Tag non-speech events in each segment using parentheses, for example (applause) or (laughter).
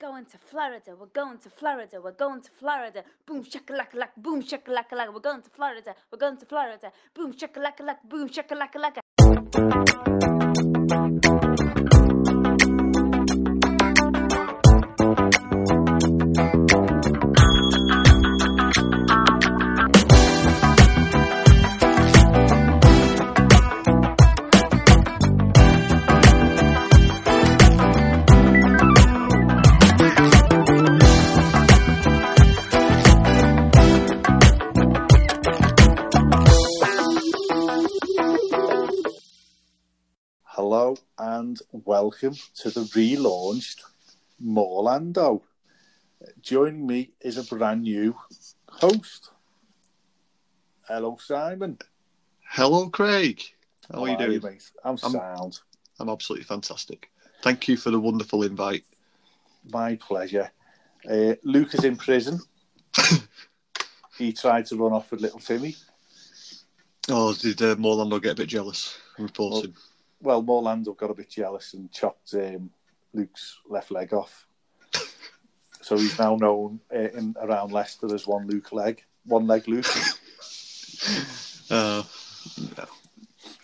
going to Florida. We're going to Florida. We're going to Florida. Boom shakalaka laka. Boom shakalaka laka. We're going to Florida. We're going to Florida. Boom shakalaka laka. Boom shakalaka laka. And welcome to the relaunched Morlando. Joining me is a brand new host. Hello, Simon. Hello, Craig. How, are you doing? mate? I'm, I'm- sound. I'm absolutely fantastic. Thank you for the wonderful invite. My pleasure. Uh, Luke is in prison. (laughs) he tried to run off with little Timmy. Oh, did uh, Morlando get a bit jealous? Reporting. Well, Morlando got a bit jealous and chopped um, Luke's left leg off. (laughs) so he's now known uh, in around Leicester as one Luke leg, one leg Luke. (laughs) Uh,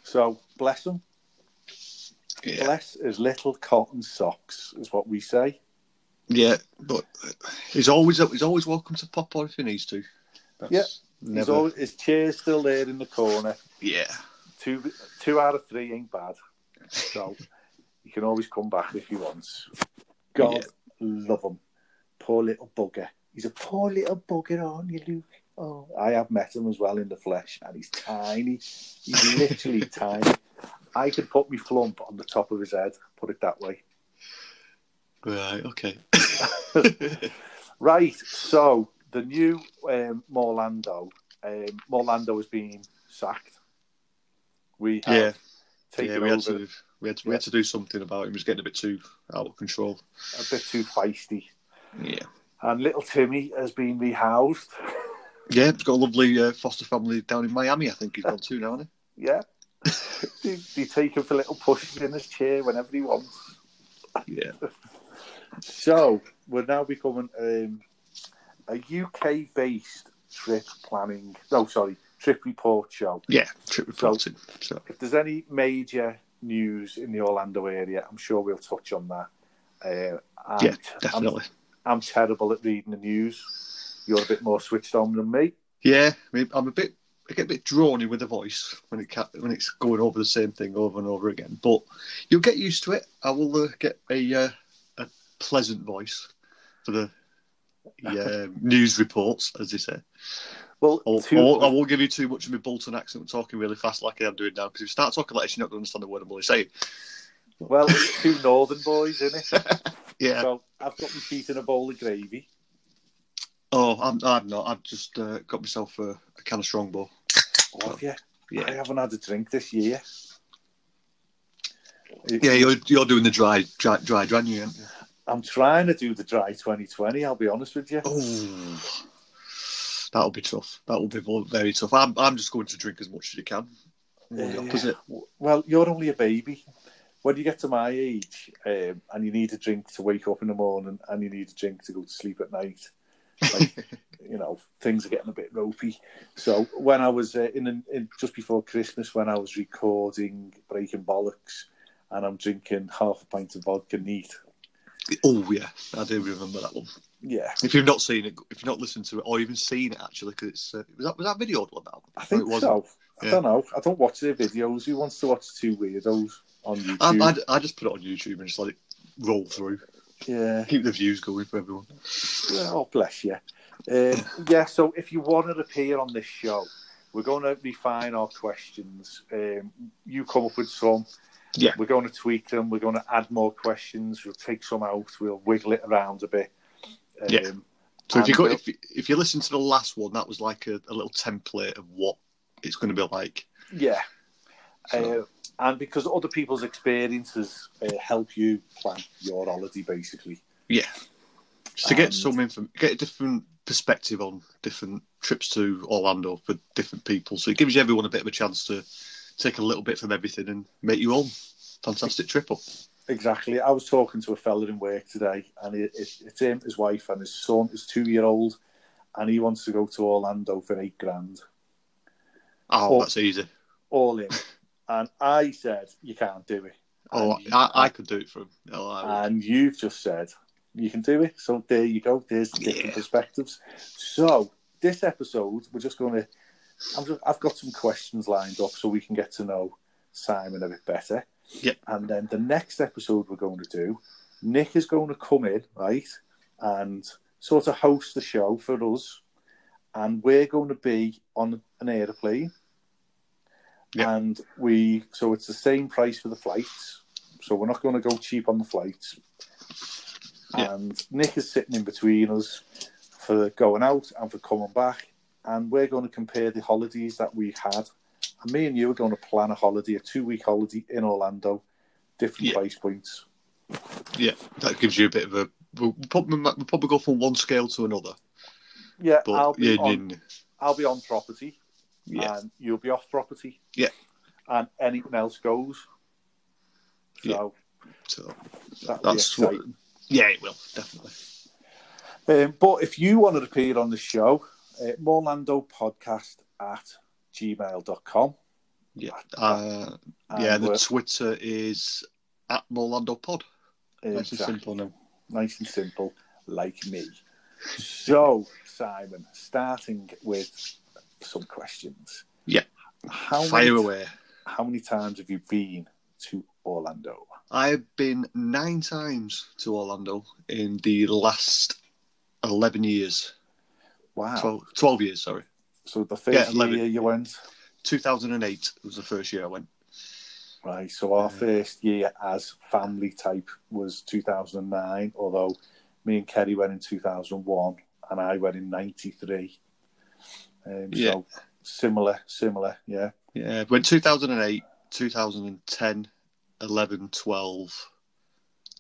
So bless him. yeah, Bless his little cotton socks, is what we say. yeah, but he's always he's always welcome to pop on if he needs to. That's Yeah, He's never. always, his chair's still there in the corner. Yeah, Two two out of three ain't bad. So you can always come back if you want. God Yeah. love him. Poor little bugger. He's a poor little bugger, aren't you, Luke? Oh, I have met him as well in the flesh, and he's tiny. He's literally (laughs) tiny. I could put my flump on the top of his head, put it that way. right. Okay. (laughs) Right, so the new um, Morlando, um, Morlando has been sacked. We have yeah, taken yeah. We had to we had to, we had to do something about him. He was getting a bit too out of control. a bit too feisty. Yeah. And little Timmy has been rehoused. (laughs) Yeah, he's got a lovely uh, foster family down in Miami. I think he's gone to now, hasn't he? (laughs) Yeah. they, they take him for little pushes in his chair whenever he wants. Yeah. (laughs) So we're now becoming um, a UK based trip planning, no, sorry, trip report show. Yeah, trip reporting. So, If there's any major news in the Orlando area, I'm sure we'll touch on that. Uh, I'm, yeah, I'm, definitely. I'm terrible at reading the news. You're a bit more switched on than me. Yeah, I mean, I'm a bit, I get a bit drony with the voice when it when it's going over the same thing over and over again. But you'll get used to it. I will uh, get a uh, a pleasant voice for the uh, (laughs) news reports, as they say. Well, Or, two- or I won't give you too much of my Bolton accent, talking really fast like I am doing now. Because if you start talking like this, you're not going to understand the word I'm really saying. well, it's two northern boys, isn't it? (laughs) Yeah. So I've got my feet in a bowl of gravy. Oh, I'm, I'm not. I've just uh, got myself a, a can of Strongbow. Oh, have you? Yeah. I haven't had a drink this year. Yeah, you're you're doing the dry dry dry January. aren't you? I'm trying to do the dry 2020. I'll be honest with you. Oh, that'll be tough. That will be very tough. I'm, I'm just going to drink as much as you can. Opposite. Well, you're only a baby. When you get to my age um, and you need a drink to wake up in the morning and you need a drink to go to sleep at night, like, (laughs) you know, things are getting a bit ropey. So when I was uh, in, in just before Christmas, when I was recording Breaking Bollocks, and I'm drinking half a pint of vodka neat. Oh yeah, I do remember that one. Yeah, If you've not seen it, if you've not listened to it, or even seen it actually, because it's uh, was that was that video now? I think it so. I don't know. I don't watch their videos. Who wants to watch two weirdos on YouTube? I, I, I just put it on YouTube and just let it roll through, yeah. keep the views going for everyone. Oh, bless you. Um, (laughs) yeah, so if you want to appear on this show, we're going to refine our questions. Um, you come up with some. Yeah. We're going to tweak them. We're going to add more questions. We'll take some out. We'll wiggle it around a bit. Um, Yeah. So if you go, we'll- if you, if you listen to the last one, that was like a, a little template of what it's going to be like. Yeah. So- Uh, and because other people's experiences uh, help you plan your holiday, basically. Yeah. Just to get And- some info, get a different perspective on different trips to Orlando for different people. So it gives you everyone a bit of a chance to take a little bit from everything and make your own fantastic trip up. Exactly. I was talking to a fella in work today, and it, it, it's him, his wife, and his son, his two-year-old, and he wants to go to Orlando for eight grand, Oh, Oh. that's easy. all in. (laughs) and I said, "You can't do it." Oh, you- I, I could do it for him. And you've just said you can do it. So there you go. There's the different Yeah. perspectives. So this episode, we're just going to. I've got some questions lined up so we can get to know Simon a bit better. Yep. And then the next episode we're going to do, Nick is going to come in, right, and sort of host the show for us. And we're going to be on an aeroplane. Yep. And we, so it's the same price for the flights. So we're not going to go cheap on the flights. Yeah. And Nick is sitting in between us for going out and for coming back. And we're going to compare the holidays that we had. And me and you are going to plan a holiday, a two week holiday in Orlando, different Yeah. price points. Yeah, that gives you a bit of a. We'll probably, we'll probably go from one scale to another. Yeah, But I'll be yeah, on, yeah, I'll be on property, yeah. and you'll be off property. Yeah. And anything else goes. So So that's what. Yeah, it will definitely. Um, but if you want to appear on the show, uh, Morlando podcast at gmail.com. Yeah, uh, yeah. The Twitter is at Morlando Pod. Nice and simple now. nice and simple, like me. So, Simon, starting with some questions. Yeah. How Fire many, away. how many times have you been to Orlando? I've been nine times to Orlando in the last eleven years. Wow. 12, 12 years, sorry. So the first Yeah, 11. year you went, 2008 was the first year I went. right? So our Yeah. first year as family type was 2009, although me and Kerry went in 2001 and I went in 93. Um, Yeah. So similar, similar, yeah. Yeah, went 2008, 2010, 11, 12,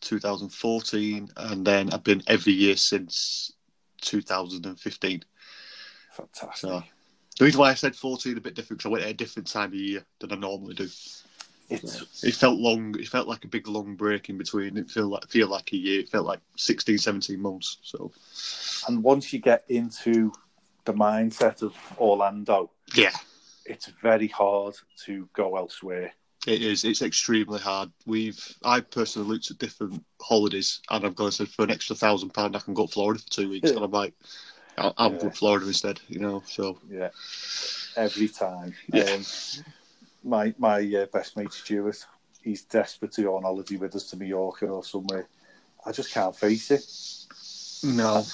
2014, and then I've been every year since 2015. Fantastic. So the reason why I said 14 a bit different because I went at a different time of year than I normally do. It's It felt long. It felt like a big long break in between. It felt like feel like a year. It felt like 16, 17 months. So and once you get into the mindset of Orlando, yeah, it's very hard to go elsewhere. It is. It's extremely hard. We've. I personally looked at different holidays, and I've gone and said for an extra thousand pound, I can go to Florida for two weeks, and I'm like, I'll, I'll Yeah. go to Florida instead. You know. So Yeah, every time. Yeah. Um, my my uh, best mate Stuart, he's desperate to go on holiday with us to Mallorca or somewhere. I just can't face it. no.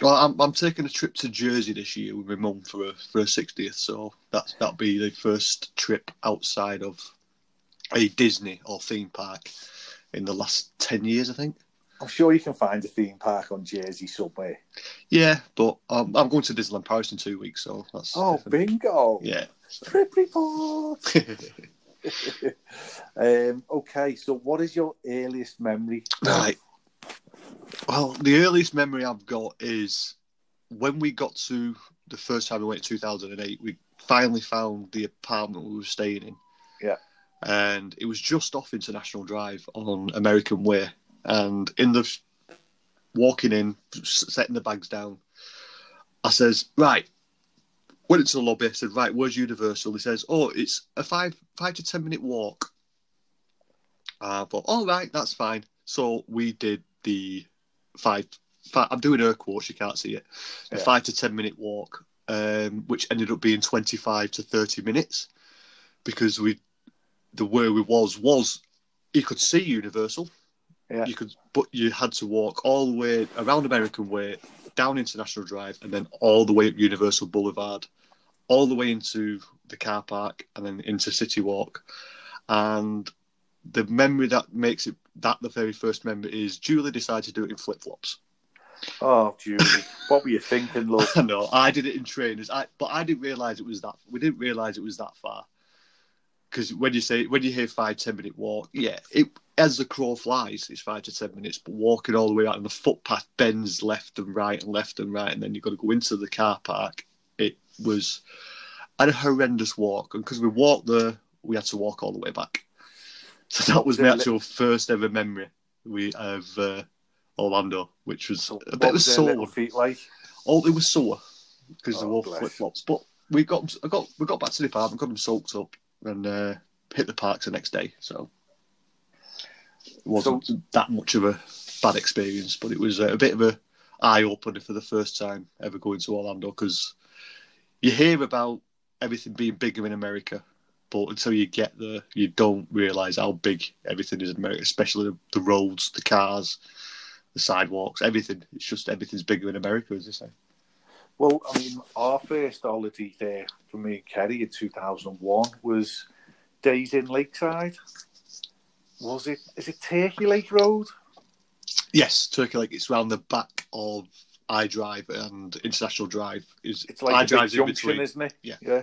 Well, I'm, I'm taking a trip to Jersey this year with my mum for a for a sixtieth, so that's that'll be the first trip outside of a Disney or theme park in the last ten years, I think. I'm sure you can find a theme park on Jersey somewhere. Yeah, but um, I'm going to Disneyland Paris in two weeks, so that's Oh, different. bingo! yeah. Trip report. (laughs) um, okay, so what is your earliest memory? Right. Well, the earliest memory I've got is when we got to the first time we went in 2008, we finally found the apartment we were staying in. Yeah. And it was just off International Drive on American Way. And in the walking in, setting the bags down, I says, right, went into the lobby, I said, right, where's Universal? He says, oh, it's a five five to ten minute walk. I thought, all right, that's fine. So we did the five, five I'm doing air quotes, you can't see it. A Yeah. five to ten minute walk, um, which ended up being 25 to 30 minutes because we, the where we was, was you could see Universal. Yeah. You could, but you had to walk all the way around American Way, down International Drive, and then all the way up Universal Boulevard, all the way into the car park, and then into City Walk. And the memory that makes it that the very first memory is Julie decided to do it in flip flops. Oh, Julie, what were you thinking, love? (laughs) no, I did it in trainers, I, but I didn't realise it was that. We didn't realise it was that far. Because when you say when you hear five ten minute walk, yeah, it as the crow flies, it's five to ten minutes. But walking all the way out, and the footpath bends left and right and left and right, and then you've got to go into the car park. It was a horrendous walk, and because we walked there, we had to walk all the way back. (laughs) So that was my li- actual first ever memory we of uh, Orlando, which was So a bit of sore feet like? Oh, it was sore because they Oh, wore bless. flip flops. But we got I got we got back to the apartment, got them soaked up, and uh, hit the parks the next day. So it wasn't that much of a bad experience, but it was uh, a bit of a eye opener for the first time ever going to Orlando because you hear about everything being bigger in America. But until you get there, you don't realise how big everything is in America, especially the, the roads, the cars, the sidewalks, everything. It's just everything's bigger in America, as they say. Well, I mean, our first holiday there for me and Kerry in 2001 was Days Inn Lakeside. Was it? Is it Turkey Lake Road? Yes, Turkey Lake. It's round the back of iDrive and International Drive. Is It's like iDrive's in junction, between? isn't it? Yeah. Yeah.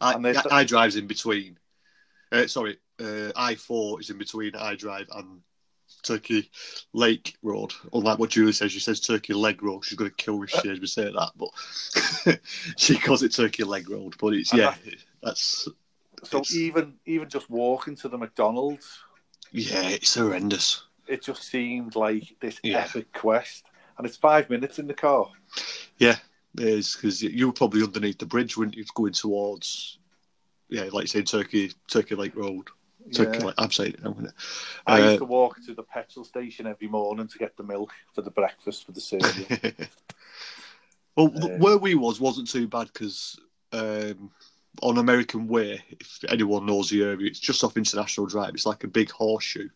I, and there's the- iDrive's in between. Uh, sorry, uh, I four is in between iDrive and Turkey Lake Road. Unlike what Julie says, she says Turkey Leg Road. She's going to kill me if she hears me say that, but (laughs) she calls it Turkey Leg Road. But it's And yeah, that's So It's- even even just walking to the McDonald's, yeah, it's horrendous. it just seemed like this Yeah. epic quest. And it's five minutes in the car. Yeah, it is because you were probably underneath the bridge, weren't you, going towards? Yeah, like you say, Turkey Turkey Lake Road. Turkey Yeah. Lake. I'm saying it. Gonna. I Uh, used to walk to the petrol station every morning to get the milk for the breakfast for the service. (laughs) well, Uh, where we was wasn't too bad because um, on American Way, if anyone knows the area, it's just off International Drive. It's like a big horseshoe,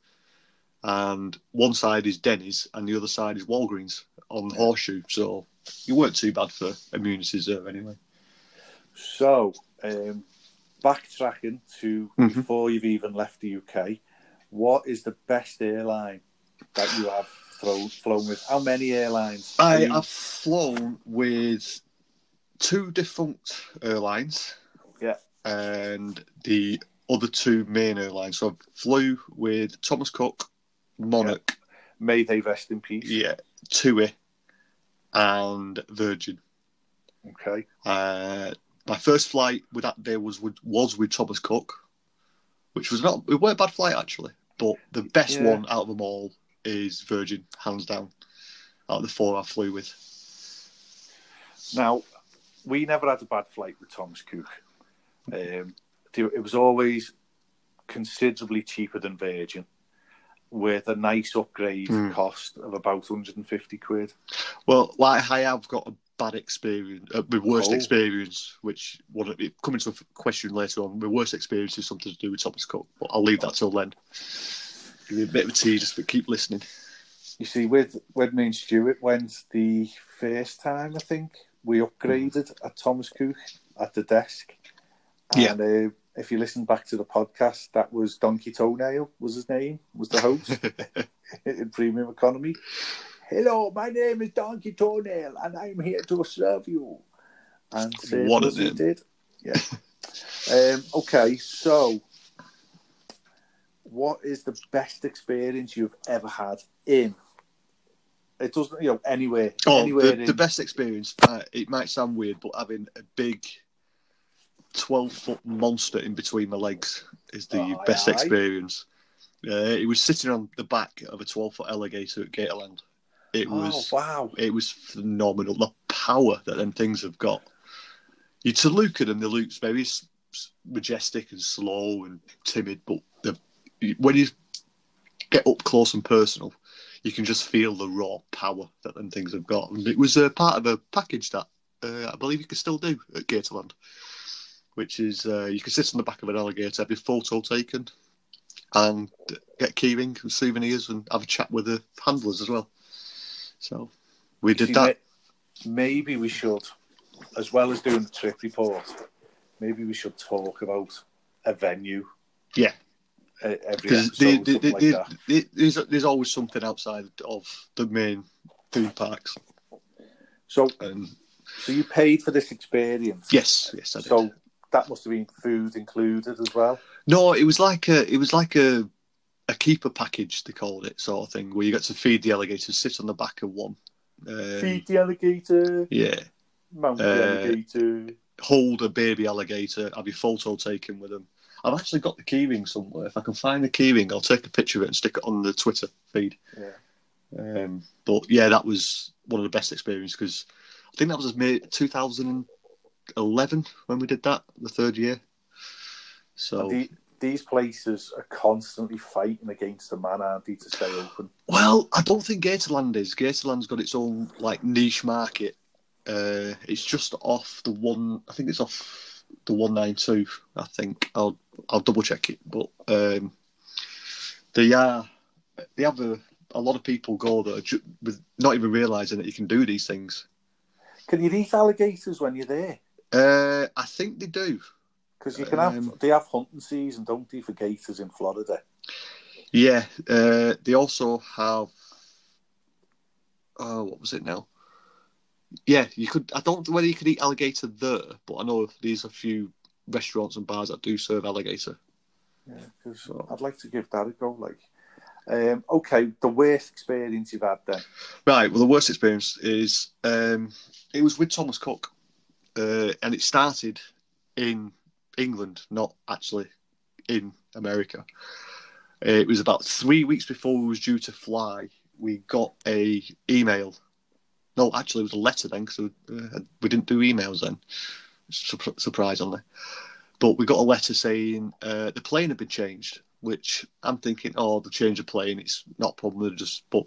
and one side is Denny's and the other side is Walgreens on the horseshoe. So you weren't too bad for amenities there anyway. So, um, backtracking to Mhm. before you've even left the UK, what is the best airline that you have thrown, flown with? How many airlines? I have flown with two different airlines. Yeah. And the other two main airlines. So I flew with Thomas Cook, Monarch, May they rest in peace. yeah, TUI, and Virgin. Okay. Uh, my first flight with that day was with, was with Thomas Cook, which was not it weren't a bad flight actually, but the best Yeah. one out of them all is Virgin, hands down. Out of the four I flew with. Now, we never had a bad flight with Thomas Cook. Um, it was always considerably cheaper than Virgin, with a nice upgrade Hmm. cost of about 150 quid. Well, like I have got a bad experience, uh, my worst Oh. experience, which one it coming to a question later on. My worst experience is something to do with Thomas Cook, but I'll leave that till then. Give you a bit of a tease, but keep listening. You see, with with me and Stuart went the first time, I think we upgraded at Thomas Cook at the desk. Yeah. And uh, if you listen back to the podcast, that was Donkey Toenail was his name, was the host (laughs) in premium economy. Hello, my name is Donkey Toenail, and I'm here to serve you. And served What he name. did. Yeah. (laughs) um, okay, so what is the best experience you've ever had in? It doesn't, you know, anywhere, Oh, anywhere the, in. the best experience. Uh, it might sound weird, but having a big twelve foot monster in between my legs is the best aye. experience. Uh, it was sitting on the back of a twelve foot alligator at Gatorland. It oh was wow! it was phenomenal. The power that them things have got. You to look at them, they look very majestic and slow and timid, but the, when you get up close and personal, you can just feel the raw power that them things have got. And it was a part of a package that uh, I believe you can still do at Gatorland, which is uh, you can sit on the back of an alligator, have your photo taken, and get keyring and souvenirs and have a chat with the handlers as well. So we did See, that. Maybe we should, as well as doing the trip report, maybe we should talk about a venue. Yeah. every Because episode, the- the- something the- like that. the- there's, there's always something outside of the main theme parks. So, And so you paid for this experience. yes, yes, I did. So that must have been food included as well. No, it was like a it was like a a keeper package they called it sort of thing where you got to feed the alligator, sit on the back of one, um, feed the alligator, yeah, mount the uh, alligator, hold a baby alligator, have your photo taken with them. I've actually got the keyring somewhere. If I can find the keyring, I'll take a picture of it and stick it on the Twitter feed. Yeah. Um, but yeah, that was one of the best experiences because I think that was mid 2000. 11 when we did that the third year. So the, these places are constantly fighting against the man, aren't they, to stay open? Well, I don't think Gatorland is. Gatorland's got its own like niche market. Uh, it's just off the one. I think it's off the one nine two. I think I'll I'll double check it, but um, they are they have a, a lot of people go that are ju- with not even realizing that you can do these things. Can you eat alligators when you're there? Uh, I think they do. Because you can Um, have they have hunting season, don't they, for gators in Florida? Yeah. Uh, they also have. Oh, what was it now? Yeah, you could. I don't know whether you could eat alligator there, but I know there's a few restaurants and bars that do serve alligator. Yeah, because So- I'd like to give that a go. Like, um, okay, the worst experience you've had then? Right. Well, the worst experience is um, it was with Thomas Cook, uh, and it started in England, not actually in America. Uh, It was about three weeks before we was due to fly. We got a email. No, actually, it was a letter then because uh, we didn't do emails then, Sur- surprisingly. But we got a letter saying uh, the plane had been changed, which I'm thinking, oh, they changed the plane. It's not a problem. They're just, but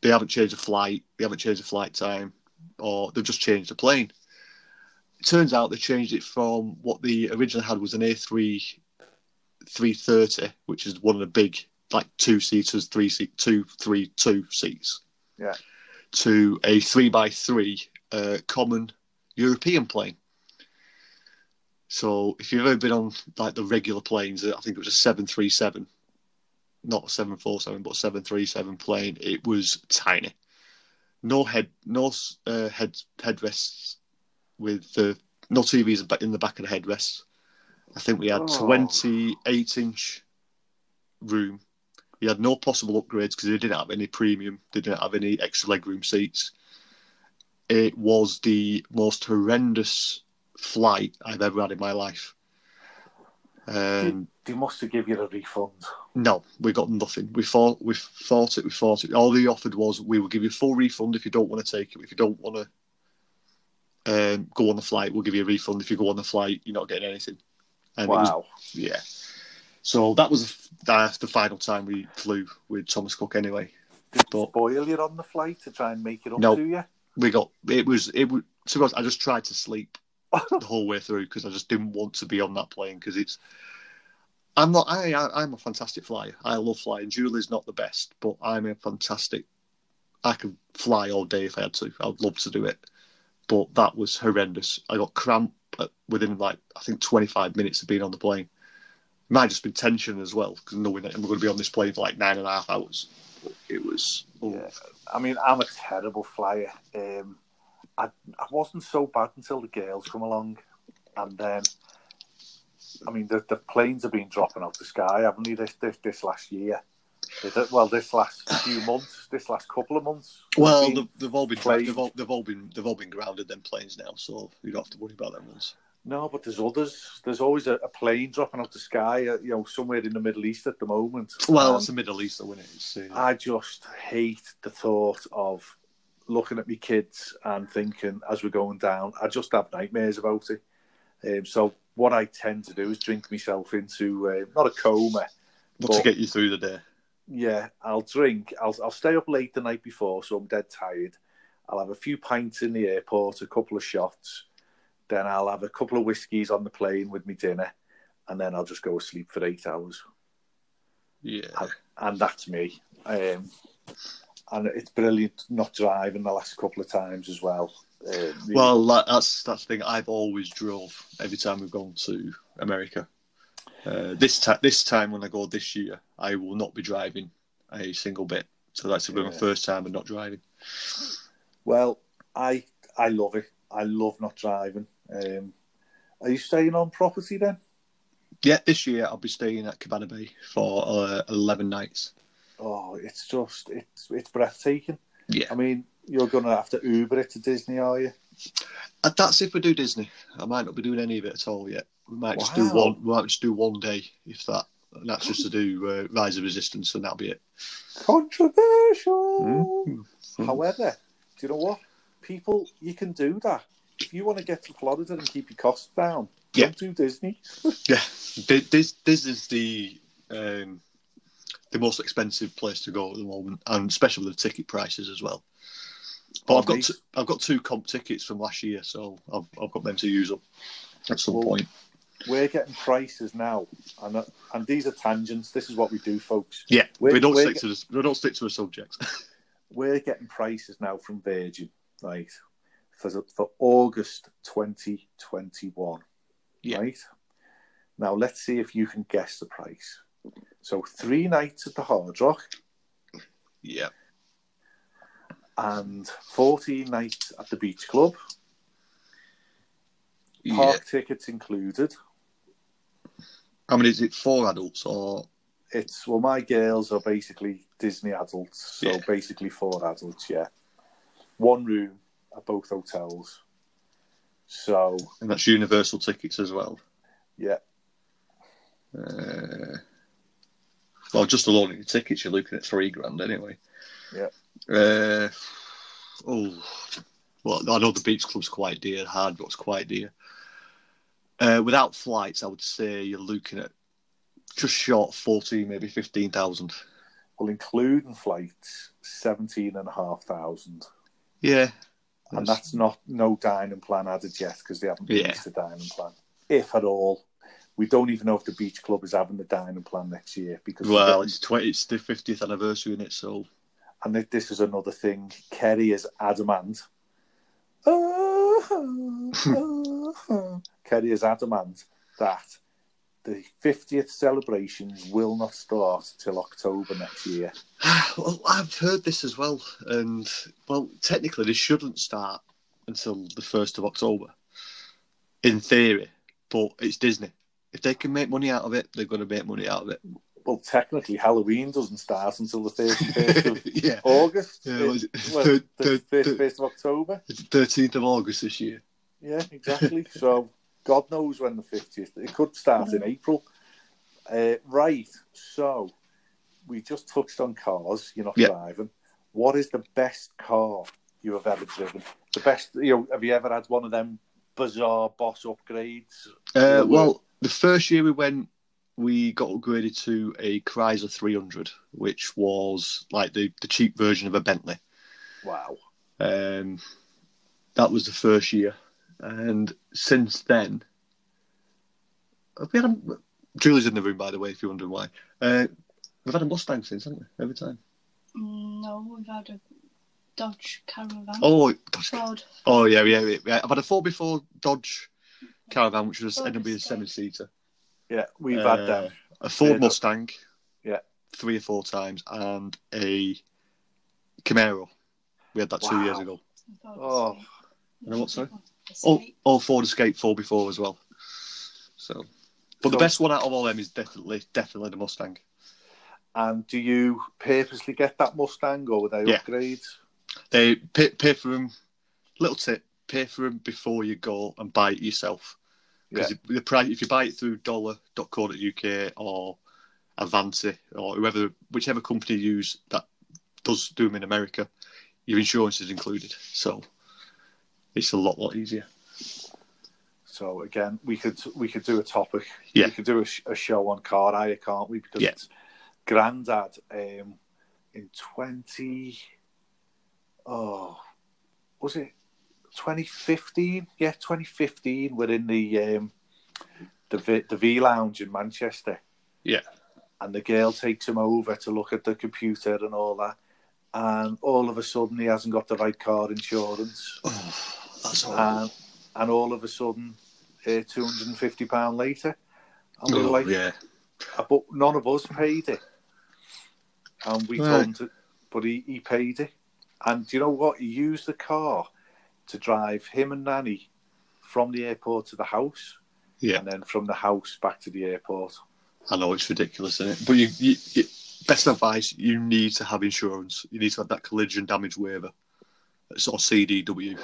they haven't changed the flight, they haven't changed the flight time, or they've just changed the plane. It turns out they changed it from what they originally had was an A3 330, which is one of the big, like two seaters, three seat, two, three, two seats. Yeah. To a three by three uh, common European plane. So if you've ever been on like the regular planes, I think it was a 737, not a 747, but a 737 plane. It was tiny. No head, no uh, head headrests with the no TVs in the back of the headrests. I think we had Oh. 28 inch room. We had no possible upgrades because they didn't have any premium. They didn't have any extra legroom seats. It was the most horrendous flight I've ever had in my life. Um, They must have given you a refund. no, we got nothing. We thought we fought it, we thought it. All they offered was we will give you a full refund if you don't want to take it. If you don't want to um, go on the flight, we'll give you a refund. If you go on the flight, you're not getting anything. And it was- Wow. yeah. So that was the, the final time we flew with Thomas Cook. Anyway, Did But- spoil you on the flight to try and make it up No. to you? we got it was it was. To be honest, I just tried to sleep (laughs) the whole way through because I just didn't want to be on that plane because it's. I'm not. I, I I'm a fantastic flyer. I love flying. Julie's not the best, but I'm a fantastic. I could fly all day if I had to. I'd love to do it, but that was horrendous. I got cramp within like I think 25 minutes of being on the plane. Might have just been tension as well because knowing that I'm going to be on this plane for like nine and a half hours. It was. Yeah. I mean, I'm a terrible flyer. Um, I, I wasn't so bad until the girls come along, and then, I mean, the, the planes have been dropping out the sky, haven't they? This this, this last year, well, this last few months, this last couple of months. Well, they've, they've all been played. they've all, they've all been they've all been grounded them planes now, so you don't have to worry about them ones. no, but there's others. There's always a, a plane dropping out the sky, uh, you know, somewhere in the Middle East at the moment. Well, Um, that's the Middle East, though, isn't it? It's, uh, I just hate the thought of looking at my kids and thinking as we're going down. I just have nightmares about it. Um, so what I tend to do is drink myself into uh, not a coma. but to get you through the day. Yeah, I'll drink. I'll I'll stay up late the night before, so I'm dead tired. I'll have a few pints in the airport, a couple of shots. Then I'll have a couple of whiskies on the plane with me dinner, and then I'll just go to sleep for eight hours. Yeah. and that's me. Um, and it's brilliant not driving the last couple of times as well. Um, Well, that's that's the thing. I've always drove every time we've gone to America. Uh, this time, this time when I go this year, I will not be driving a single bit. So that's going to be Yeah. my first time and not driving. well, I I love it. I love not driving. Um, are you staying on property then? Yeah, this year I'll be staying at Cabana Bay for uh, eleven nights. Oh, it's just it's it's breathtaking. Yeah. I mean, you're going to have to Uber it to Disney, are you? And that's if we do Disney. I might not be doing any of it at all yet. We might just do one. We might just do one day, if that. And that's just to do uh, Rise of Resistance, and that'll be it. Controversial. Mm. However, do you know what? People, you can do that. If you want to get to Florida and keep your costs down, Yeah. don't do Disney. (laughs) Yeah, Thi- this this is the um, the most expensive place to go at the moment, and especially with the ticket prices as well. But Oh, I've got t- I've got two comp tickets from last year, so I've I've got them to use up at some Well, point. We're getting prices now, and uh, and these are tangents. This is what we do, folks. Yeah, we're- we don't we're stick get- to the we don't stick to a subject. (laughs) We're getting prices now from Virgin, right, for for August 2021. Yeah. Right. Now let's see if you can guess the price. So three nights at the Hard Rock yeah, and 14 nights at the Beach Club. yeah. Park tickets included. I mean, is it? Four adults or It's well, my girls are basically Disney adults, so Yeah. basically four adults. Yeah, one room at both hotels. So and that's universal tickets as well. yeah, Uh, well, just alone in your tickets, you're looking at three grand anyway. Yeah. Uh, oh, well, I know the beach club's quite dear. Hard Rock's quite dear. Uh, without flights, I would say you're looking at just short fourteen, maybe fifteen thousand. well, including flights, seventeen and a half thousand, Yeah, and that's not no dining plan added yet because they haven't Yeah. released the dining plan, if at all. We don't even know if the beach club is having the dining plan next year because well, it's twenty. It's the fiftieth anniversary in it, so and th- this is another thing. Kerry is adamant. (laughs) Kerry is adamant that the 50th celebrations will not start till October next year. (sighs) well, I've heard this as well, and well, technically they shouldn't start until the first of October, in theory. But it's Disney. If they can make money out of it, they're going to make money out of it. Well, technically, Halloween doesn't start until the 31st of (laughs) yeah, August. Yeah, it? Well, Third- the third- 1st, of October. it's thirteenth of August this year. Yeah, exactly. (laughs) so God knows when the 50th. It could start in April. Uh, right. So we just touched on cars. You're not Yeah. driving. What is the best car you have ever driven? The best. You know, have you ever had one of them bizarre boss upgrades? Uh, well, the first year we went, we got upgraded to a Chrysler 300, which was like the, the cheap version of a Bentley. Wow. Um, that was the first year, and since then, have we had a, Julie's in the room, by the way, if you're wondering why. Uh, we've had a Mustang since, haven't we? Every time. No, we've had a Dodge Caravan. Oh, Dodge. Ford. oh yeah, yeah, yeah. I've had a four before Dodge Caravan, which was Ford ended up being a seven seater. Yeah, we've Uh, had them. A Ford Yeah, Mustang. Yeah. Three or four times, and a Camaro. We had that two Wow. years ago. Oh. Escape. And what, sorry? All, oh, Ford Escape four before as well. So, but the best one out of all them is definitely definitely the Mustang. And do you purposely get that Mustang or were they Yeah. upgrades? They pay, pay for them. Little tip: pay for them before you go and buy it yourself. Because the price, if you buy it through dollar.co.uk or Avanti or whoever, whichever company you use that does do them in America, your insurance is included. So it's a lot, lot easier. So again, we could we could do a topic. Yeah. We could do a, sh- a show on car hire, can't we? Because Yeah. it's Grandad um, in twenty. Oh, was it twenty fifteen? Yeah, twenty fifteen. We're in the um, the v, the V Lounge in Manchester. Yeah. And the girl takes him over to look at the computer and all that. And all of a sudden, he hasn't got the right car insurance. Oh, (sighs) that's horrible. and and all of a sudden, uh, two hundred and fifty pound later, and we were oh, like, yeah. but none of us paid it, and we Right. told him to, but he, he paid it, and do you know what? He used the car to drive him and Nanny from the airport to the house, Yeah. and then from the house back to the airport. I know it's ridiculous, isn't it? But you, you, you, best advice: you need to have insurance. You need to have that collision damage waiver. sort of CDW.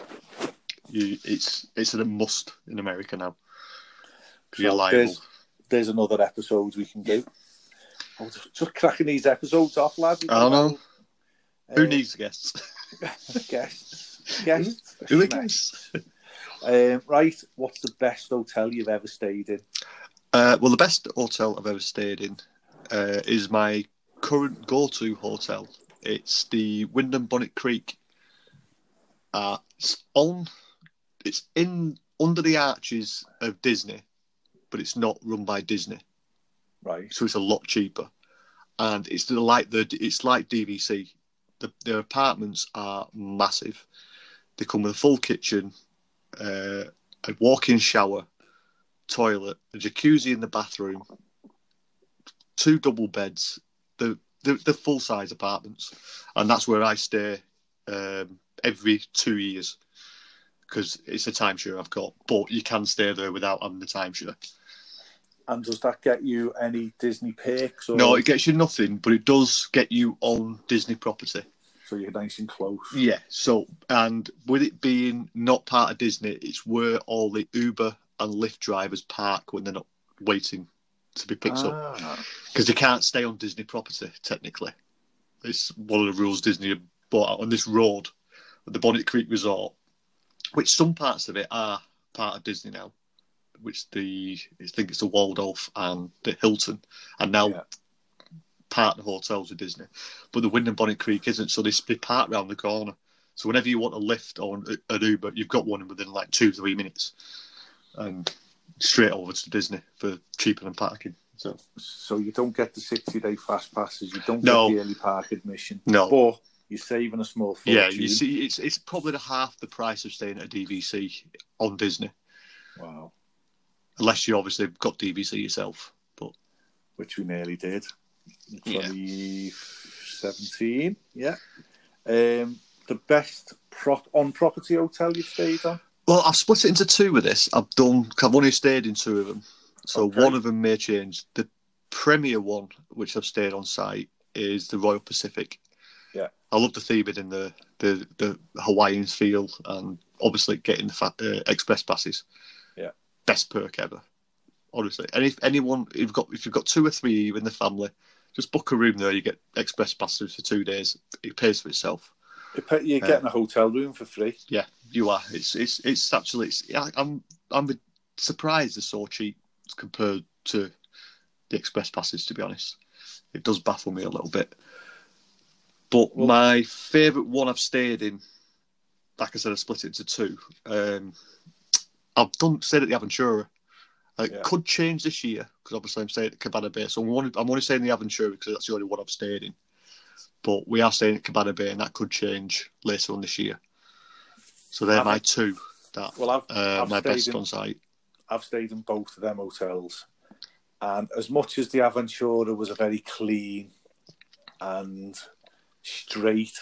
You, it's it's a must in America now. 'Cause you're liable. there's, there's another episode we can do. Oh, just- just cracking these episodes off, lads. I don't know. Who Uh, needs guests? (laughs) guests? Guests? Who are guests? (laughs) Um, right, what's the best hotel you've ever stayed in? Uh, well, the best hotel I've ever stayed in uh, is my current go-to hotel. It's the Wyndham Bonnet Creek. Uh, it's on. It's in under the arches of Disney, but it's not run by Disney, Right. so it's a lot cheaper. And it's the, like the it's like DVC. The the apartments are massive. They come with a full kitchen, uh, a walk-in shower, toilet, a jacuzzi in the bathroom, two double beds. The the, the full size apartments, and that's where I stay um, every two years because it's a timeshare I've got. But you can stay there without having the timeshare. And does that get you any Disney perks? Or... No, it gets you nothing, but it does get you on Disney property. So you're nice and close. Yeah. So, and with it being not part of Disney, it's where all the Uber and Lyft drivers park when they're not waiting to be picked up Ah, because they can't stay on Disney property technically. It's one of the rules Disney have brought out on this road, at the Bonnet Creek Resort, which some parts of it are part of Disney now. Which the I think it's the Waldorf and the Hilton, and now Yeah. Part of the hotels are Disney. But the Wyndham Bonnet Creek isn't, so they split park round the corner. So whenever you want a lift or an, an Uber, you've got one within like two three minutes, and straight over to Disney for cheaper than parking. So so you don't get the 60 day fast passes, you don't No. get the early park admission. no, But you're saving a small fortune. Yeah, you see, it's it's probably the half the price of staying at a DVC on Disney, Wow. unless you obviously got DVC yourself. But Which we nearly did. Yeah. 2017. Yeah. Um, the best prop on property hotel you've stayed on? well, I've split it into two with this. I've done. I've only stayed in two of them, so Okay. one of them may change. The premier one, which I've stayed on site, is the Royal Pacific. Yeah. I love the theming in the the the Hawaiian feel, and obviously getting the fa- uh, express passes. Yeah. best perk ever. Honestly, and if anyone, if you've got if you've got two or three in the family, just book a room there. You get express passes for two days. It pays for itself. You're getting a hotel room for free. Yeah, you are. It's it's it's actually. It's, I'm I'm surprised they're so cheap compared to the express passes. To be honest, it does baffle me a little bit. But Well- my favourite one I've stayed in, like I said, I split it into two. Um, I've done stayed at the Aventura. It Yeah. could change this year because obviously I'm staying at Cabana Bay. So I'm only, I'm only staying in the Aventura because that's the only one I've stayed in. But we are staying at Cabana Bay, and that could change later on this year. So they're Have my two that Well, I've, uh, I've my best in, on site. I've stayed in both of them hotels, and as much as the Aventura was a very clean and straight,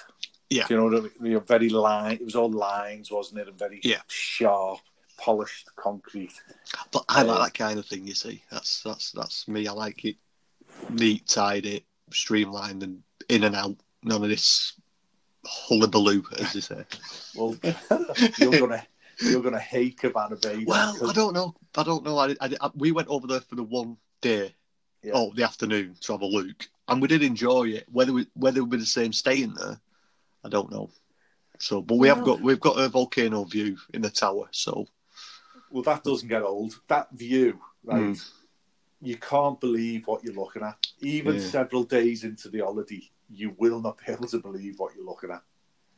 Yeah. you know I mean? Very line. It was all lines, wasn't it? And very Yeah. sharp, polished concrete. But I Uh, like that kind of thing. You see, that's that's that's me. I like it neat, tidy, streamlined, and in and out. None of this hullabaloo, as they say. (laughs) Well, (laughs) you're gonna you're gonna hate Cabana Bay. Well, because- I don't know. I don't know. I, I, I- we went over there for the one day, Yeah. oh, the afternoon to have a look, and we did enjoy it. Whether we, whether we're the same staying there, I don't know. So, but we have got we've got a volcano view in the tower. So, Well, that doesn't get old. That view, right? Mm. You can't believe what you're looking at. Even Yeah. several days into the holiday, you will not be able to believe what you're looking at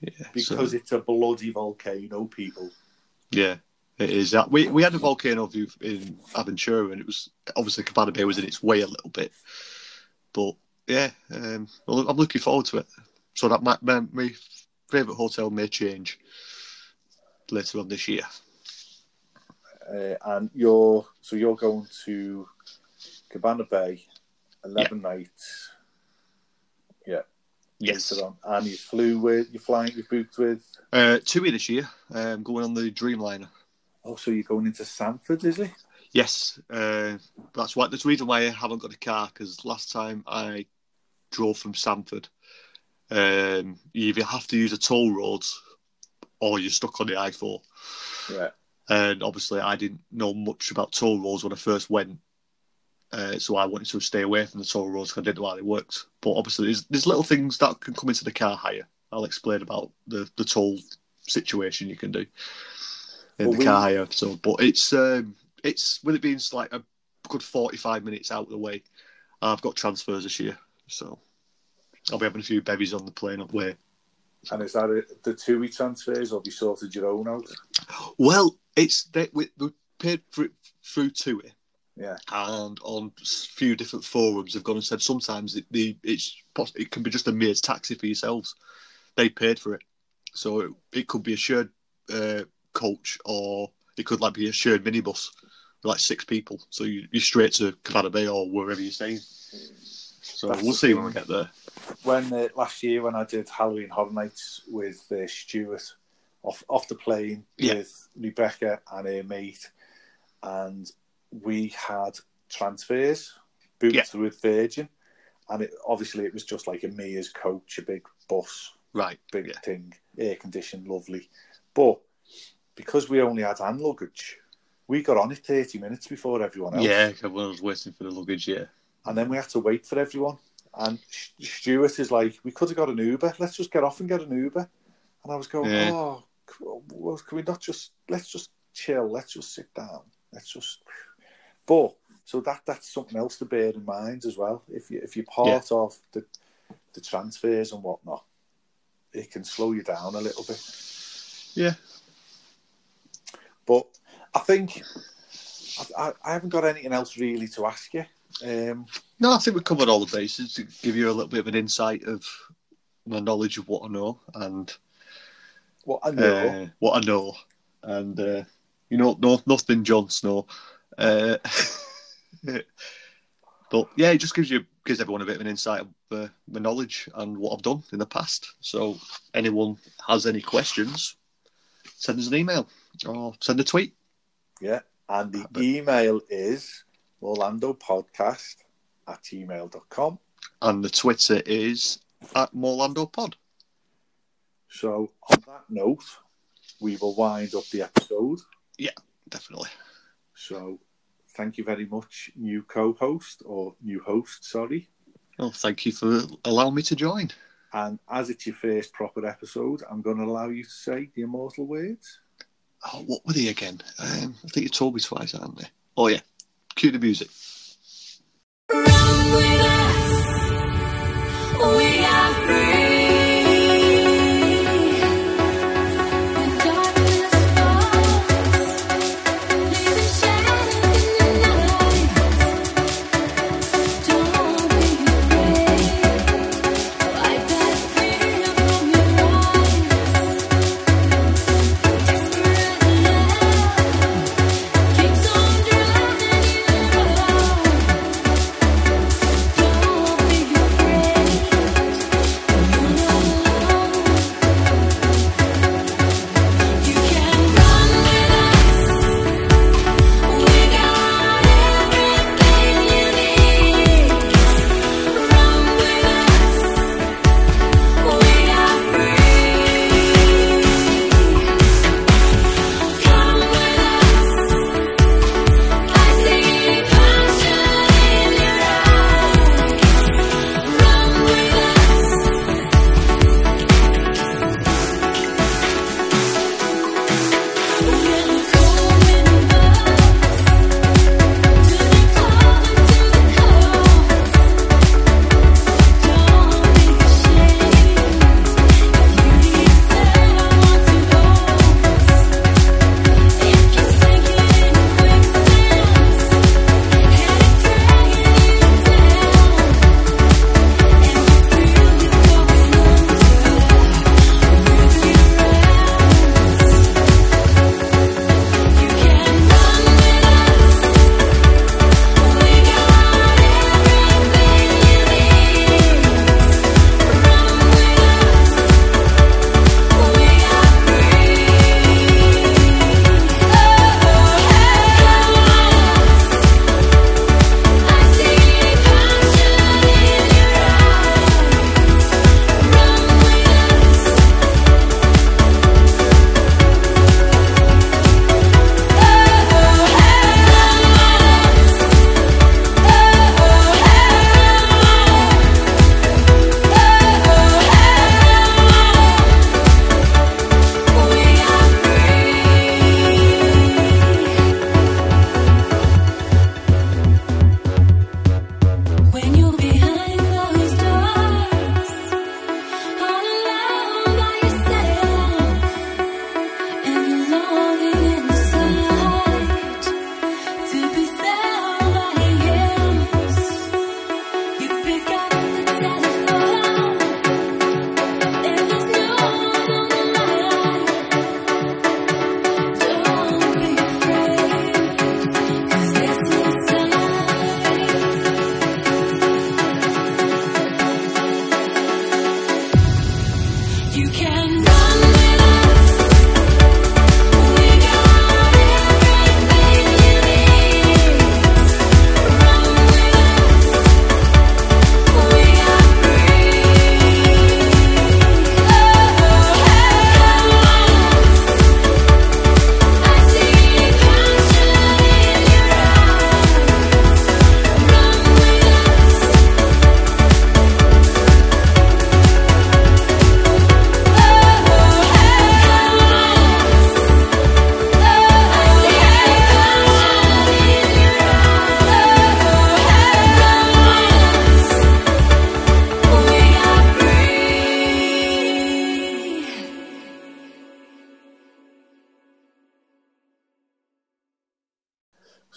yeah, because so, it's a bloody volcano, people. yeah, it is. That we we had a volcano view in Aventura, and it was obviously Cabana Bay was in its way a little bit, but yeah, um, well, I'm looking forward to it. So that my my, my favorite hotel may change later on this year. Uh, and you're so you're going to Cabana Bay, eleven nights. Yeah, later on, and you flew with you're flying you booked with. Uh, TUI this year. Um, going on the Dreamliner. Oh, so you're going into Sanford, is it? Yes, uh, that's why. That's the reason why I haven't got a car because last time I drove from Sanford, um, you either have to use a toll road or you're stuck on the I4. Yeah. And obviously, I didn't know much about toll roads when I first went, uh, so I wanted to stay away from the toll roads because I didn't know how they worked. But obviously, there's, there's little things that can come into the car hire. I'll explain about the, the toll situation you can do in Well, the we- car hire. So, but it's um, it's with it being like a good 45 minutes out of the way. I've got transfers this year, so I'll be having a few bevies on the plane up way. And is that a, the two-way transfers, or have you sorted your own out? Well, it's they, we, we paid for it through TUI, Yeah. and on a few different forums, they've gone and said sometimes it, the it's it can be just a mere taxi for yourselves. They paid for it, so it, it could be a shared uh, coach or it could like be a shared minibus with like six people. So you, you're straight to Cabana Bay or wherever you're staying. So That's we'll see when we get there. When uh, last year when I did Halloween Horror Nights with uh, Stuart off off the plane Yeah. with Rebecca and her mate, and we had transfers booked Yeah. with Virgin, and it, obviously it was just like a Mears coach, a big bus, Right. big Yeah. thing, air conditioned, lovely. But because we only had hand luggage, we got on it 30 minutes before everyone else. Yeah, everyone was waiting for the luggage. Yeah. And then we had to wait for everyone. And Stuart is like, we could have got an Uber. Let's just get off and get an Uber. And I was going, Yeah. oh, can we not just, let's just chill. Let's just sit down. Let's just. But, so that that's something else to bear in mind as well. If, you, if you're part of the, the transfers and whatnot, it can slow you down a little bit. Yeah. But I think I, I, I haven't got anything else really to ask you. Um, No, I think we've covered all the bases to give you a little bit of an insight of my knowledge of what I know and what I know. uh, what I know, and uh, you know, no, nothing Jon Snow. Uh, (laughs) but yeah, it just gives you gives everyone a bit of an insight of uh, my knowledge and what I've done in the past. So, anyone has any questions, send us an email or send a tweet. Yeah. And the But- email is Orlando Podcast at gmail.com. And the Twitter is at Morlando Pod. So, on that note, we will wind up the episode. Yeah, definitely. So, thank you very much, new co host or new host, sorry. Well, thank you for allowing me to join. And as it's your first proper episode, I'm going to allow you to say the immortal words. Oh, what were they again? Um, I think you told me twice, haven't they? Oh yeah. Cue the music.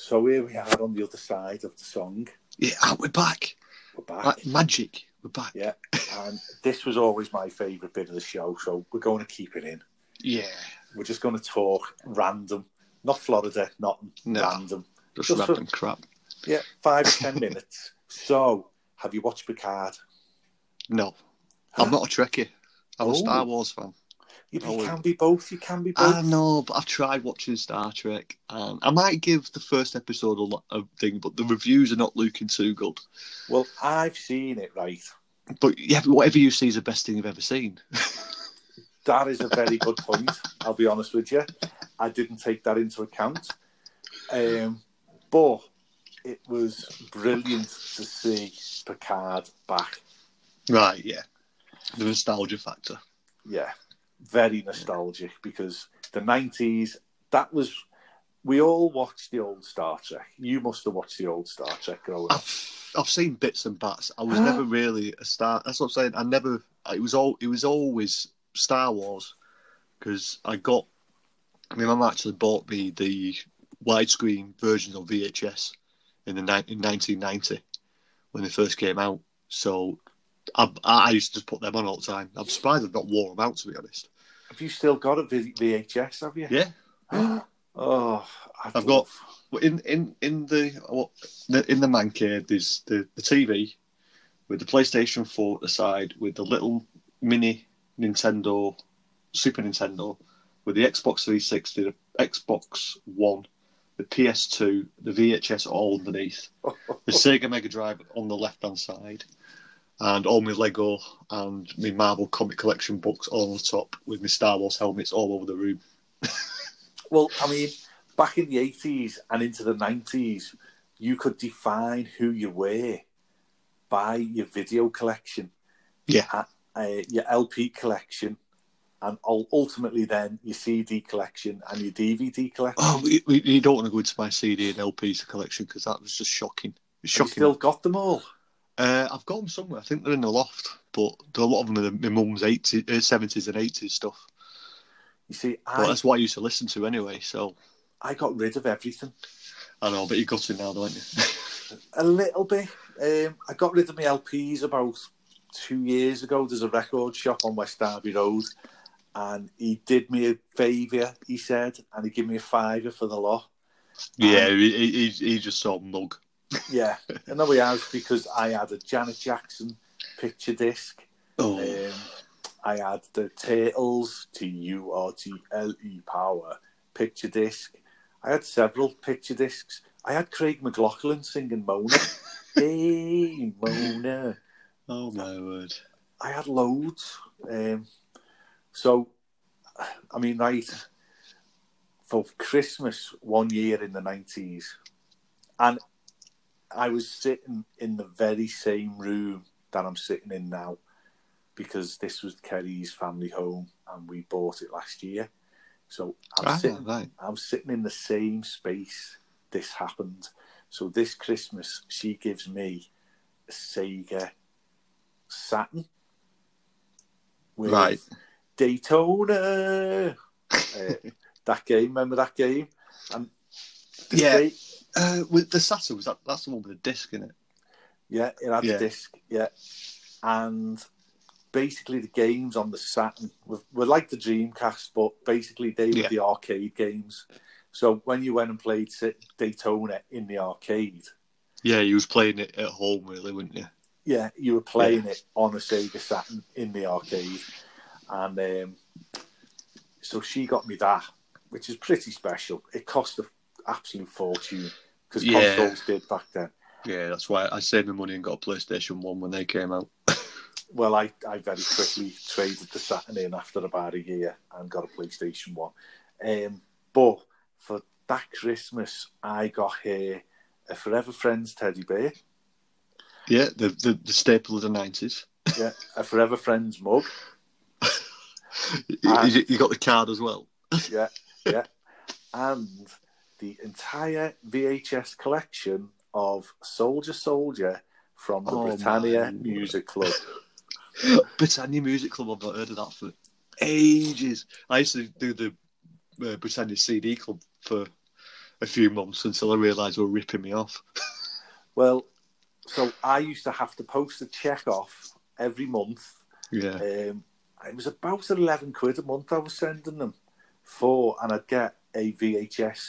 So here we are on the other side of the song. Yeah, ah, we're back. We're back. Like magic. We're back. Yeah, and this was always my favourite bit of the show, so we're going to keep it in. Yeah. We're just going to talk random, not Florida, not No. random. Just Just for- random crap. Yeah, five or ten (laughs) minutes. So, have you watched Picard? No. I'm not a Trekkie. I'm Oh. a Star Wars fan. You, you can be both. You can be both. I know, but I've tried watching Star Trek, and I might give the first episode a, lot of thing, but the reviews are not looking too good. Well, I've seen it. Right, But yeah, but whatever you see is the best thing you've ever seen. (laughs) that is a very good point. I'll be honest with you. I didn't take that into account. Um, but it was brilliant to see Picard back. right, yeah. The nostalgia factor. yeah, very nostalgic because the nineties. That was we all watched the old Star Trek. You must have watched the old Star Trek growing up. I've, I've seen bits and bats. I was never really a star. That's what I'm saying. I never. It was all. It was always Star Wars because I got. I mean, My mum actually bought me the widescreen versions of VHS in the in 1990 when they first came out. So I, I used to just put them on all the time. I'm surprised I've not worn them out to be honest. Have you still got a V- VHS? Have you? Yeah. (gasps) oh, I'd I've got in in in the what in the man cave, there's the, the TV with the PlayStation 4 at the side, with the little mini Nintendo, Super Nintendo, with the Xbox 360, the Xbox One, the PS2, the VHS all underneath, (laughs) the Sega Mega Drive on the left hand side, and all my Lego and my Marvel comic collection books all on the top, with my Star Wars helmets all over the room. (laughs) Well, I mean, back in the eighties and into the nineties, you could define who you were by your video collection. Yeah. uh, uh, your LP collection, and ultimately then your CD collection and your DVD collection. Oh, we, we, you don't want to go into my CD and LPs collection because that was just shocking. It's shocking. still got them all. Uh, I've got them somewhere. I think they're in the loft, but a lot of them are my mum's 80s, uh, 70s and 80s stuff. You see, I that's what I used to listen to anyway. So I got rid of everything I know, but you got it now, don't you? (laughs) a little bit. Um, I got rid of my LPs about two years ago. There's a record shop on West Derby Road, and he did me a favour. He said, and he gave me a fiver for the lot. yeah, he, he, he- he just saw mug. Yeah, and there we have because I had a Janet Jackson picture disc. Oh, Um, I had the Turtles T U R T L E Power picture disc. I had several picture discs. I had Craig McLachlan singing Mona. (laughs) hey Mona. oh my word. I had loads. Um, so, I mean, right for Christmas one year in the nineties, and I was sitting in the very same room that I'm sitting in now, because this was Kerry's family home, and we bought it last year. So I'm Ah, sitting, right. I'm sitting in the same space. This happened. So this Christmas, she gives me a Sega Saturn. with Right. Daytona. uh, (laughs) that game, remember that game? And Yeah. Sa- Uh, with the Saturn, was that, that's the one with the disc in it. yeah, it had Yeah. a disc, yeah. And basically, the games on the Saturn were, were like the Dreamcast, but basically, they were Yeah. the arcade games. So when you went and played Daytona in the arcade, Yeah, you was playing it at home, really, weren't you? yeah, you were playing it on a Sega Saturn in the arcade, and um, so she got me that, which is pretty special. It cost an absolute fortune because Yeah. consoles did back then. Yeah, that's why I saved my money and got a PlayStation 1 when they came out. (laughs) Well, I, I very quickly traded the Saturn in after about a year and got a PlayStation One. Um, but for that Christmas, I got her a Forever Friends teddy bear, Yeah, the, the, the staple of the 90s. (laughs) yeah, a Forever Friends mug, (laughs) You, you- you got the card as well. yeah, yeah, and the entire VHS collection of Soldier Soldier from the Oh, Britannia man. Music Club. (laughs) Britannia Music Club, I've not heard of that for ages. I used to do the uh, Britannia CD Club for a few months until I realised they were ripping me off. (laughs) Well, so I used to have to post a check off every month. Yeah. Um, it was about 11 quid a month I was sending them for, and I'd get a VHS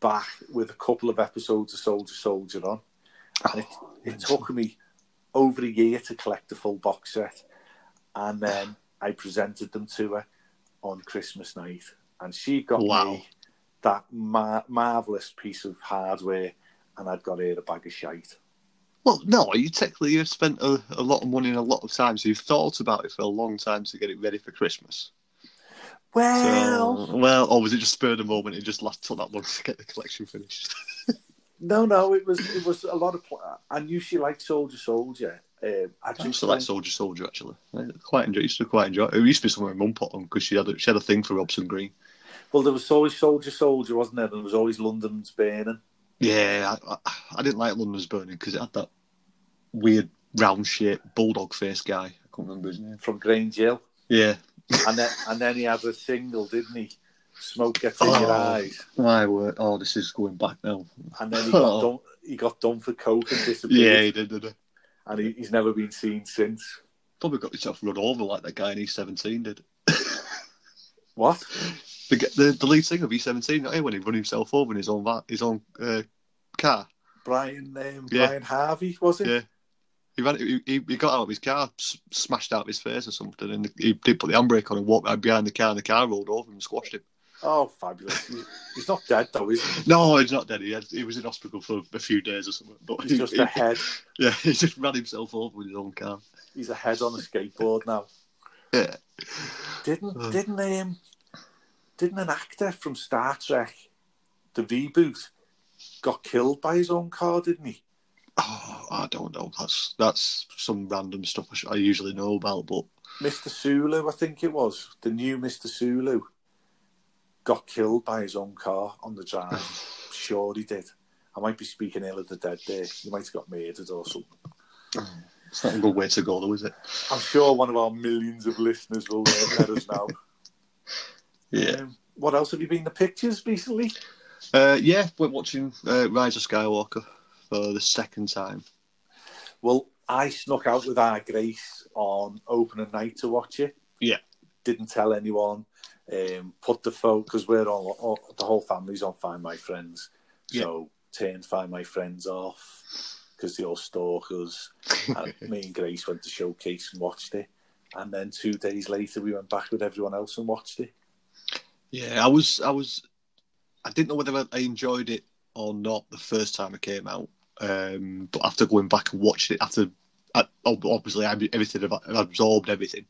back with a couple of episodes of Soldier Soldier on. And it, oh, it took me over a year to collect the full box set. And then I presented them to her on Christmas night. And she got Wow. me that mar- marvellous piece of hardware, and I'd got her a bag of shite. Well, no, you technically you've spent a, a lot of money and a lot of time, so you've thought about it for a long time to get it ready for Christmas. Well, So, well, or was it just spur of the moment? It just last took that long to get the collection finished. (laughs) No, no, it was it was a lot of. Pl- I knew she liked Soldier Soldier. Um, I I used to like Soldier Soldier actually. I quite enjoy. Used to quite enjoy. It It used to be something my mum put on because she had a, she had a thing for Robson Green. Well, there was always Soldier Soldier, wasn't there? And there was always London's Burning. Yeah, I, I, I didn't like London's Burning because it had that weird round shaped bulldog face guy. I can't remember his name. from Grange Hill, Yeah, and then and then he had a single, didn't he? Smoke gets in your Oh. eyes, my word. Oh, this is going back now. and then he got Oh. done. He got done for coke and disappeared. Yeah, he did. did he? and he, he's never been seen since. Probably got himself run over like that guy in E17 did. (laughs) What? The, the, the lead singer of E17, not when he run himself over in his own va- his own uh, car. Brian um, Yeah. Brian Harvey was it? Yeah. He ran. He, he got out of his car, s- smashed out his face or something, and he did put the handbrake on and walked right behind the car, and the car rolled over and squashed him. Oh, fabulous! He's, not dead though, is he? (laughs) No, he's not dead. He, had, he was in hospital for a few days or something. But He's he, just a head. (laughs) yeah, he just ran himself over with his own car. He's a head on a skateboard now. Yeah. Didn't Uh. didn't um didn't an actor from Star Trek, the reboot, got killed by his own car? Didn't he? Oh, I don't know. That's that's some random stuff I, sh- I usually know about, but Mr. Sulu, I think it was the new Mr. Sulu, got killed by his own car on the drive. (sighs) sure he did. I might be speaking ill of the dead there. He might have got murdered or something. (sighs) it's not a good way to go, though, is it? I'm sure one of our millions of listeners will let us know. (laughs) Yeah. Um, what else have you been the pictures recently? Uh, yeah, we're watching uh, Rise of Skywalker for the second time. Well, I snuck out with our Grace on opening night to watch it. Yeah. Didn't tell anyone. Um, put the phone because we're on. All, the whole family's on Find My Friends. So turned Find My Friends off because they all stalk us. (laughs) and me and Grace went to showcase and watched it. And then two days later, we went back with everyone else and watched it. Yeah, I was, I was, I didn't know whether I enjoyed it or not the first time it came out. Um, but after going back and watching it, after I, obviously I, everything I've absorbed everything,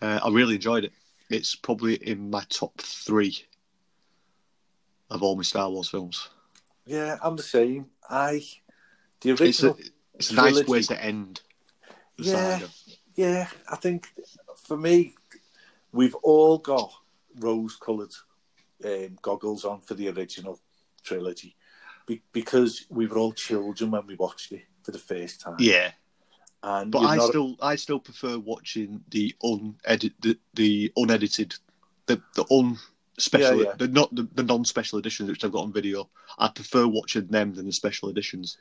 uh, I really enjoyed it. It's probably in my top three of all my Star Wars films. Yeah, I'm the same. I the It's a, original. it's a nice way to end. Yeah. saga. Yeah, I think for me, we've all got rose-coloured um, goggles on for the original trilogy be- because we were all children when we watched it for the first time. yeah. and But I not- still, I still prefer watching the unedit, the, the unedited, the the un special, Yeah, yeah. the not the, the non-special editions which I've got on video. I prefer watching them than the special editions.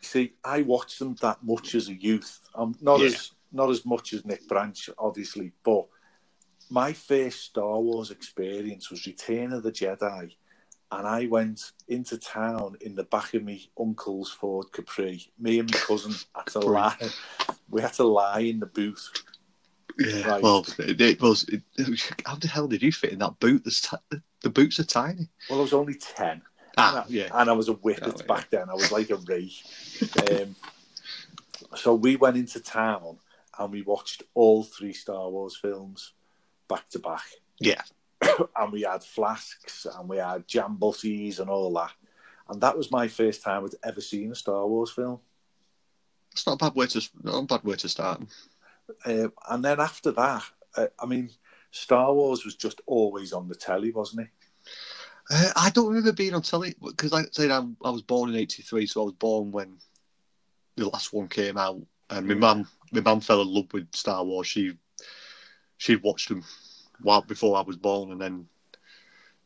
see. I watched them that much as a youth. Um, not Yeah. as not as much as Nick Branch, obviously, but my first Star Wars experience was Return of the Jedi. And I went into town in the back of my uncle's Ford Capri. Me and my cousin had to lie. We had to lie in the booth. Yeah. Right. Well, it, it was. It, how the hell did you fit in that boot? The, t- the boots are tiny. Well, I was only 10. Ah, and, I, yeah. and I was a whippet Oh, yeah. back then. I was like a ray. um, so we went into town and we watched all three Star Wars films back to back. Yeah. (coughs) and we had flasks and we had jam butties and all that. And that was my first time I'd ever seen a Star Wars film. It's not a bad way to not a bad way to start. Um, and then after that, uh, I mean, Star Wars was just always on the telly, wasn't it? Uh, I don't remember being on telly because, like I said, I, I was born in '83, so I was born when the last one came out. And my mum, my mum fell in love with Star Wars. She she'd watched them while before I was born, and then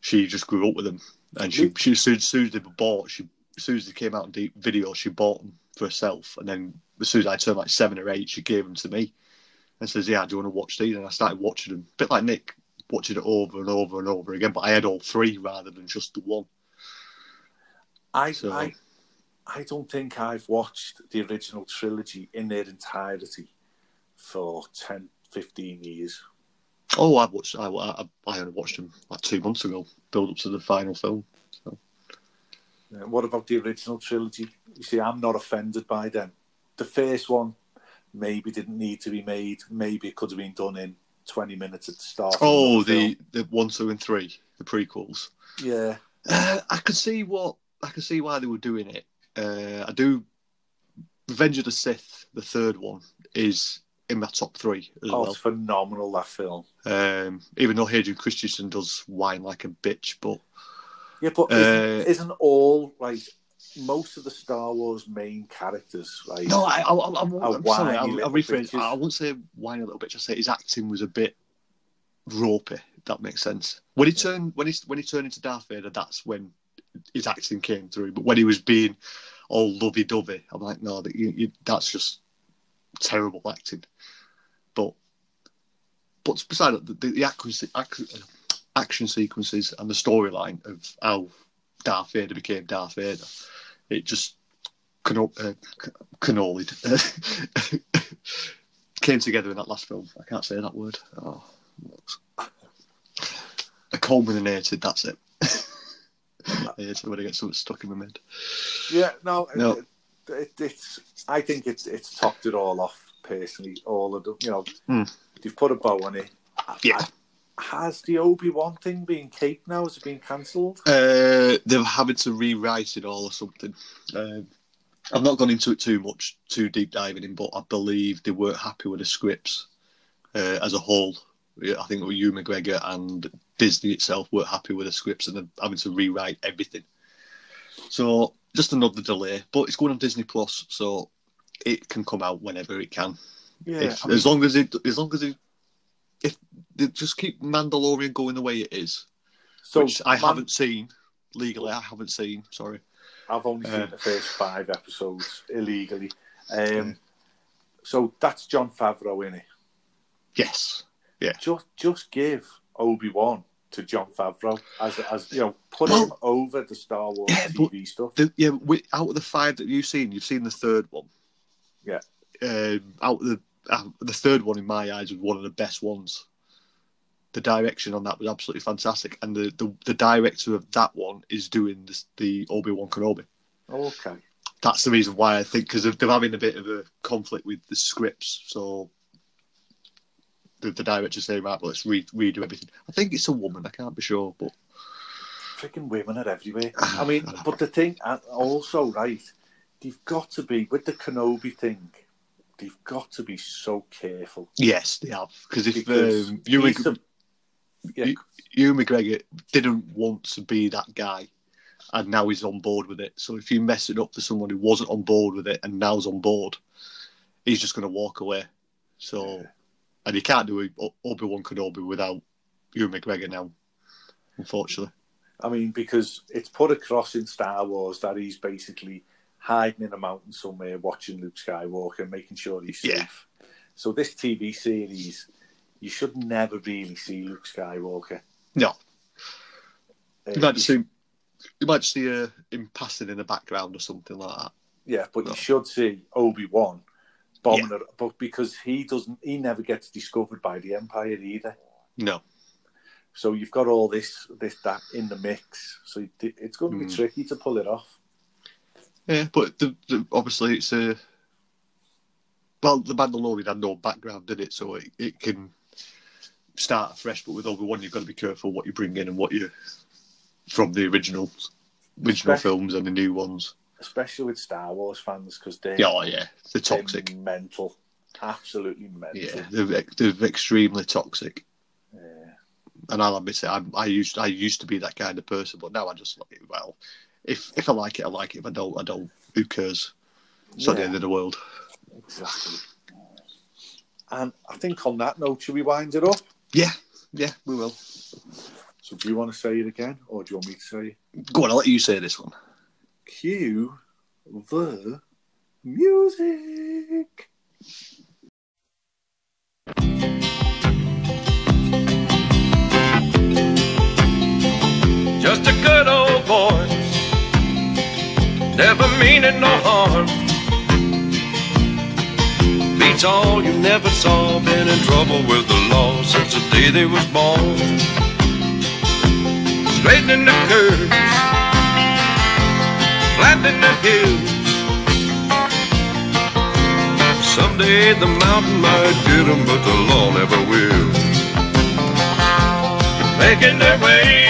she just grew up with them, and she she as soon, as soon as they were bought, she as soon as they came out in deep video, she bought them for herself, and then as soon as I turned like seven or eight, she gave them to me, and says, "Yeah, do you want to watch these?" And I started watching them, a bit like Nick, watching it over and over and over again. But I had all three rather than just the one. I, So- I, I don't think I've watched the original trilogy in their entirety for 10, 15 years. Oh, I watched. I, I, I only watched them like two months ago, build up to the final film. Uh, What about the original trilogy? You see, I'm not offended by them. The first one maybe didn't need to be made. Maybe it could have been done in 20 minutes at the start. Oh, another the the one, two, and three, the prequels. Yeah. Uh, I could see what I could see why they were doing it. Uh, I do. Revenge of the Sith, the third one, is in my top three as Oh, well. it's phenomenal, that film. Um, even though Hayden Christensen does whine like a bitch, but Yeah, but Uh, isn't, isn't all, like, most of the Star Wars main characters, like, no, I, I, I, I'm, sorry, I'll, I'll rephrase. I won't say whiny a little bitch. I say his acting was a bit ropey. If that makes sense. When he turned when he when he turned into Darth Vader, that's when his acting came through. But when he was being all lovey dovey, I'm like, no, that, you, you, that's just terrible acting. But but beside the, the action, action, action sequences and the storyline of how Darth Vader became Darth Vader, it just cano- uh, (laughs) came together in that last film. I can't say that word. Oh, a culminated. That's it. I hate it when I get something stuck in my head. Yeah, no, No. It, it, it's. I think it's it's topped it all off personally. All of them, you know, Hmm. they've put a bow on it. Yeah. Has the Obi Wan thing been caped now? Has it been cancelled? Uh, they're having to rewrite it all or something. Um, I've not gone into it too much, too deep diving in, but I believe they weren't happy with the scripts uh, as a whole. I think it was Ewan McGregor and Disney itself weren't happy with the scripts and they're having to rewrite everything. So just another delay, but it's going on Disney Plus, so it can come out whenever it can. Yeah, if, I mean, as long as it, as long as it, if they just keep Mandalorian going the way it is, so which I Man- haven't seen legally. I haven't seen. Sorry. I've only seen Uh, the first five episodes illegally. Um, So that's Jon Favreau in it. Yes. Yeah. Just just give Obi Wan to Jon Favreau as as you know, put Well- him over the Star Wars Yeah, TV stuff. The, yeah. We, out of the five that you've seen, you've seen the third one. Yeah. Um, out the uh, the third one, in my eyes, was one of the best ones. The direction on that was absolutely fantastic, and the, the, the director of that one is doing this, the Obi Wan Kenobi. Okay. That's the reason why I think because they're having a bit of a conflict with the scripts, so the, the director saying, "Right, well, let's re- redo everything." I think it's a woman. I can't be sure, but Freaking women are everywhere. I mean, but the thing, also, right, they've got to be, with the Kenobi thing, they've got to be so careful. yes, they have. Because if Because um, Ewan, a- yeah, You- Ewan McGregor didn't want to be that guy, and now he's on board with it. So if you mess it up for someone who wasn't on board with it and now's on board, he's just going to walk away. So, and you can't do Obi Wan Kenobi without Ewan McGregor now, unfortunately. I mean, because it's put across in Star Wars that he's basically hiding in a mountain somewhere, watching Luke Skywalker, making sure he's safe. Yeah. So this TV series, you should never really see Luke Skywalker. No, Uh, you might see, you might see uh, him passing in the background or something like that. yeah, but No. you should see Obi Wan bombing it, but because he doesn't, he never gets discovered by the Empire either. No, So you've got all this, this, that in the mix. So it's going to be Mm. tricky to pull it off. Yeah, but the, the, obviously it's a. well, the Mandalorian had no background in it, so it, it can start fresh. But with Obi Wan, you've got to be careful what you bring in and what you from the original original Especially- films and the new ones. especially with Star Wars fans because they're, Yeah, oh, yeah, they're they're toxic. mental, absolutely mental. Yeah, they're, they're extremely toxic. Yeah. And I'll admit it, I, I used I used to be that kind of person, but now I just like well, if if I like it, I like it. If I don't, I don't. Who cares? It's not the end of the world. Exactly. And I think on that note, should we wind it up? Yeah, yeah, we will. So do you want to say it again, or do you want me to say it? Go on, I'll let you say this one. Cue the music. Just a good old boy, never meaning no harm. Beats all you never saw, been in trouble with the law since the day they was born. Straightening the curves, flattening the hills. Someday the mountain might get 'em, but the law never will making their way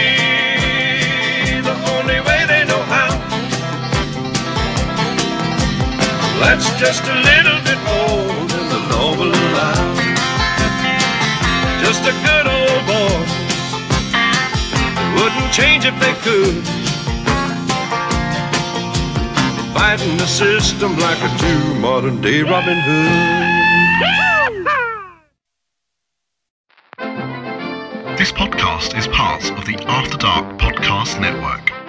That's just a little bit more than the will allow. Just a good old boy. Wouldn't change if they could. Fighting the system like a modern day Robin Hood. This podcast is part of the After Dark Podcast Network.